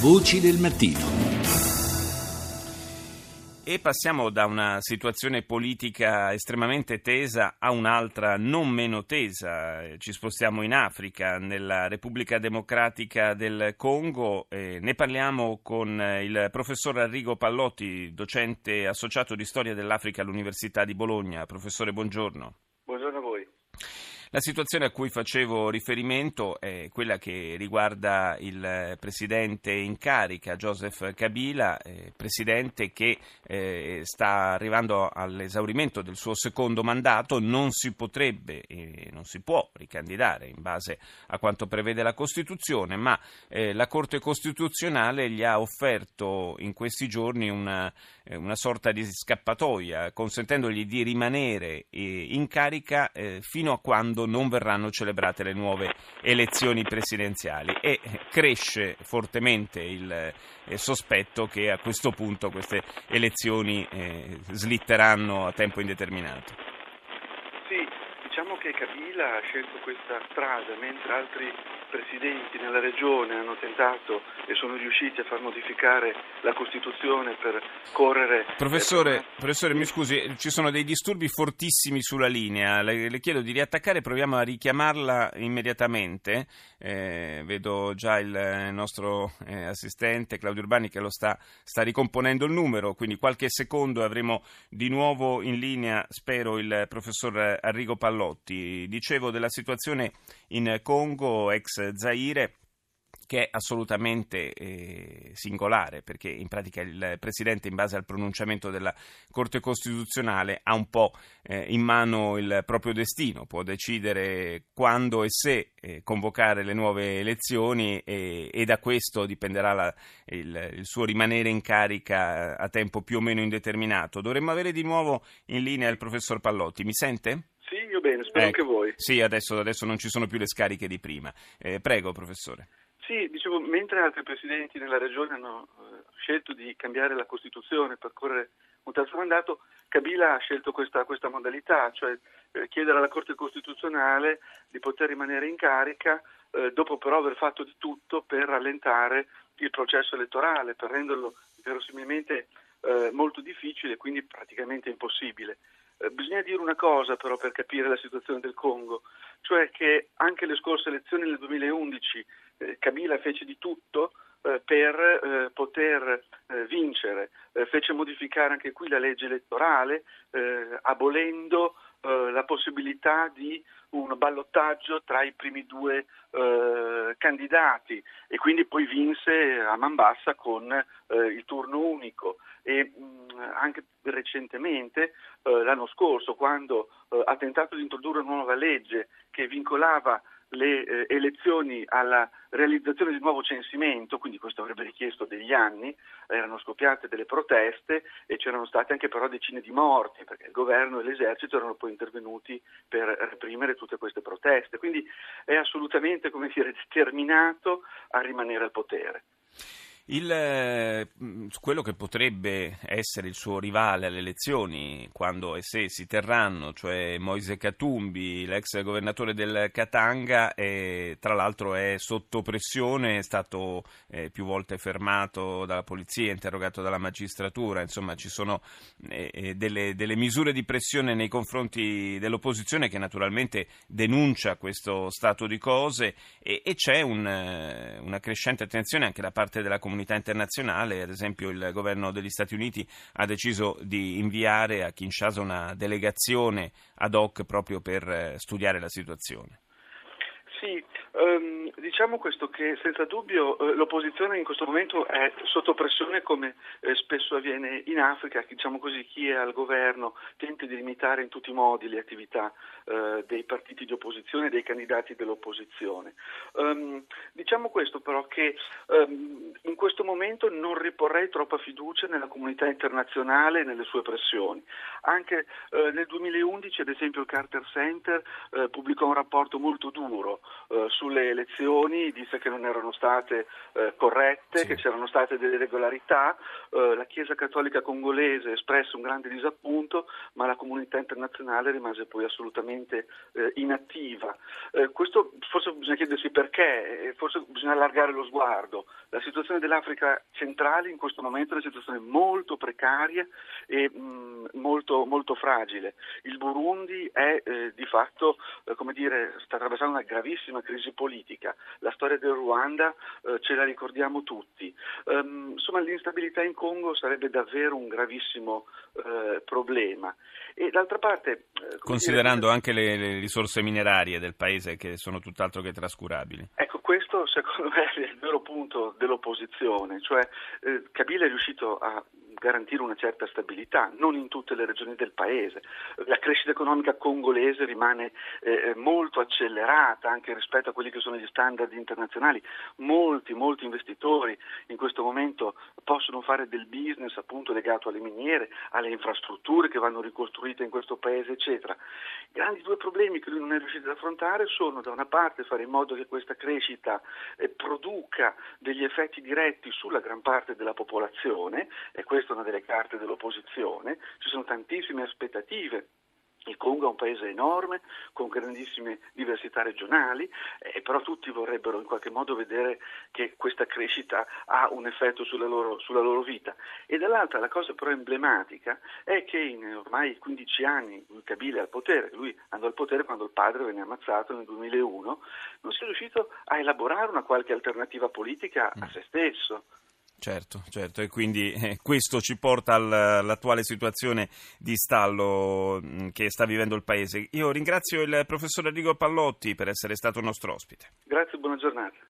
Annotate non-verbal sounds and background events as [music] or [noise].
Voci del mattino. E passiamo da una situazione politica estremamente tesa a un'altra non meno tesa. Ci spostiamo in Africa, nella Repubblica Democratica del Congo. E ne parliamo con il professor Arrigo Pallotti, docente associato di storia dell'Africa all'Università di Bologna. Professore, buongiorno. La situazione a cui facevo riferimento è quella che riguarda il presidente in carica, Joseph Kabila, eh, presidente che eh, sta arrivando all'esaurimento del suo secondo mandato, non si potrebbe e non si può ricandidare in base a quanto prevede la Costituzione, ma eh, la Corte Costituzionale gli ha offerto in questi giorni una, eh, una sorta di scappatoia, consentendogli di rimanere eh, in carica eh, fino a quando quando non verranno celebrate le nuove elezioni presidenziali e cresce fortemente il eh, sospetto che a questo punto queste elezioni eh, slitteranno a tempo indeterminato. Sì, diciamo che Kabila ha scelto questa strada mentre altri presidenti nella regione hanno tentato e sono riusciti a far modificare la Costituzione per correre. Professore, professore mi scusi, ci sono dei disturbi fortissimi sulla linea. Le, le chiedo di riattaccare, proviamo a richiamarla immediatamente. Eh, vedo già il nostro eh, assistente Claudio Urbani che lo sta, sta ricomponendo il numero, quindi qualche secondo avremo di nuovo in linea, spero, il professor Arrigo Pallotti. Dicevo della situazione in Congo, ex Zaire che è assolutamente eh, singolare perché in pratica il Presidente in base al pronunciamento della Corte Costituzionale ha un po' eh, in mano il proprio destino, può decidere quando e se eh, convocare le nuove elezioni e, e da questo dipenderà la, il, il, suo rimanere in carica a tempo più o meno indeterminato. Dovremmo avere di nuovo in linea il professor Pallotti, mi sente? Sì, io bene, spero eh, che voi. Sì, adesso, adesso, non ci sono più le scariche di prima. Eh, prego, professore. Sì, dicevo, mentre altri presidenti nella regione hanno eh, scelto di cambiare la Costituzione per correre un terzo mandato, Kabila ha scelto questa, questa modalità, cioè eh, chiedere alla Corte Costituzionale di poter rimanere in carica eh, dopo però aver fatto di tutto per rallentare il processo elettorale, per renderlo verosimilmente eh, molto difficile e quindi praticamente impossibile. Eh, bisogna dire una cosa però per capire la situazione del Congo, cioè che anche le scorse elezioni nel 2011 eh, Kabila fece di tutto eh, per eh, poter eh, vincere, fece modificare anche qui la legge elettorale abolendo la possibilità di un ballottaggio tra i primi due eh, candidati. E quindi poi vinse a man bassa con eh, il turno unico. E mh, anche recentemente eh, l'anno scorso quando eh, ha tentato di introdurre una nuova legge che vincolava le eh, elezioni alla realizzazione di un nuovo censimento, quindi questo avrebbe richiesto degli anni, erano scoppiate delle proteste e c'erano state anche però decine di morti, perché il governo e l'esercito erano poi intervenuti per reprimere tutte queste proteste, quindi è assolutamente come dire, determinato a rimanere al potere. Il, eh, quello che potrebbe essere il suo rivale alle elezioni, quando e se si terranno, cioè Moise Katumbi, l'ex governatore del Katanga, e, tra l'altro è sotto pressione, è stato eh, più volte fermato dalla polizia, interrogato dalla magistratura, insomma ci sono eh, eh delle, delle, misure di pressione nei confronti dell'opposizione che naturalmente denuncia questo stato di cose e, e c'è un, eh, una crescente attenzione anche da parte della comunità comunità internazionale, ad esempio il governo degli Stati Uniti ha deciso di inviare a Kinshasa una delegazione ad hoc proprio per eh, studiare la situazione. Sì, um, diciamo questo che senza dubbio uh, l'opposizione in questo momento è sotto pressione come eh, spesso avviene in Africa, diciamo così chi è al governo tenta di limitare in tutti i modi le attività uh, dei partiti di opposizione e dei candidati dell'opposizione. Um, diciamo questo però che um, in questo momento non riporrei troppa fiducia nella comunità internazionale e nelle sue pressioni. Anche uh, nel 2011 ad esempio il Carter Center pubblicò un rapporto molto duro eh, sulle elezioni disse che non erano state eh, corrette, sì. che c'erano state delle irregolarità, eh, la Chiesa Cattolica congolese espresse un grande disappunto, ma la comunità internazionale rimase poi assolutamente eh, inattiva. Eh, questo forse bisogna chiedersi perché, forse bisogna allargare lo sguardo. La situazione dell'Africa centrale in questo momento è una situazione molto precaria e mh, mm, molto, molto, fragile. Il Burundi è eh, di fatto, eh, come dire, sta attraversando una gravissima crisi politica. La storia del Ruanda eh, ce la ricordiamo tutti. Um, insomma, l'instabilità in Congo sarebbe davvero un gravissimo eh, problema. E d'altra parte... Eh, Considerando dire, anche le, le, risorse minerarie del paese che sono tutt'altro che trascurabili. Ecco, questo [laughs] secondo me è il vero punto dell'opposizione, cioè eh, Kabila è riuscito a garantire una certa stabilità, non in tutte le regioni del paese. La crescita economica congolese rimane eh, molto accelerata anche rispetto a quelli che sono gli standard internazionali. Molti, molti investitori in questo momento possono fare del business appunto legato alle miniere, alle infrastrutture che vanno ricostruite in questo paese, eccetera. I grandi due problemi che lui non è riuscito ad affrontare sono da una parte fare in modo che questa crescita eh, produca degli effetti diretti sulla gran parte della popolazione e questo questa è una delle carte dell'opposizione, ci sono tantissime aspettative il Congo è un paese enorme, con grandissime diversità regionali, eh, però tutti vorrebbero in qualche modo vedere che questa crescita ha un effetto sulla loro, sulla loro vita. E dall'altra la cosa però emblematica è che in ormai 15 anni lui Kabila è al potere, lui andò al potere quando il padre venne ammazzato nel 2001, non si è riuscito a elaborare una qualche alternativa politica a se stesso. Certo, certo, e quindi eh, questo ci porta al, all'attuale situazione di stallo mh, mm, che sta vivendo il Paese. Io ringrazio il professor Enrico Pallotti per essere stato nostro ospite. Grazie, buona giornata.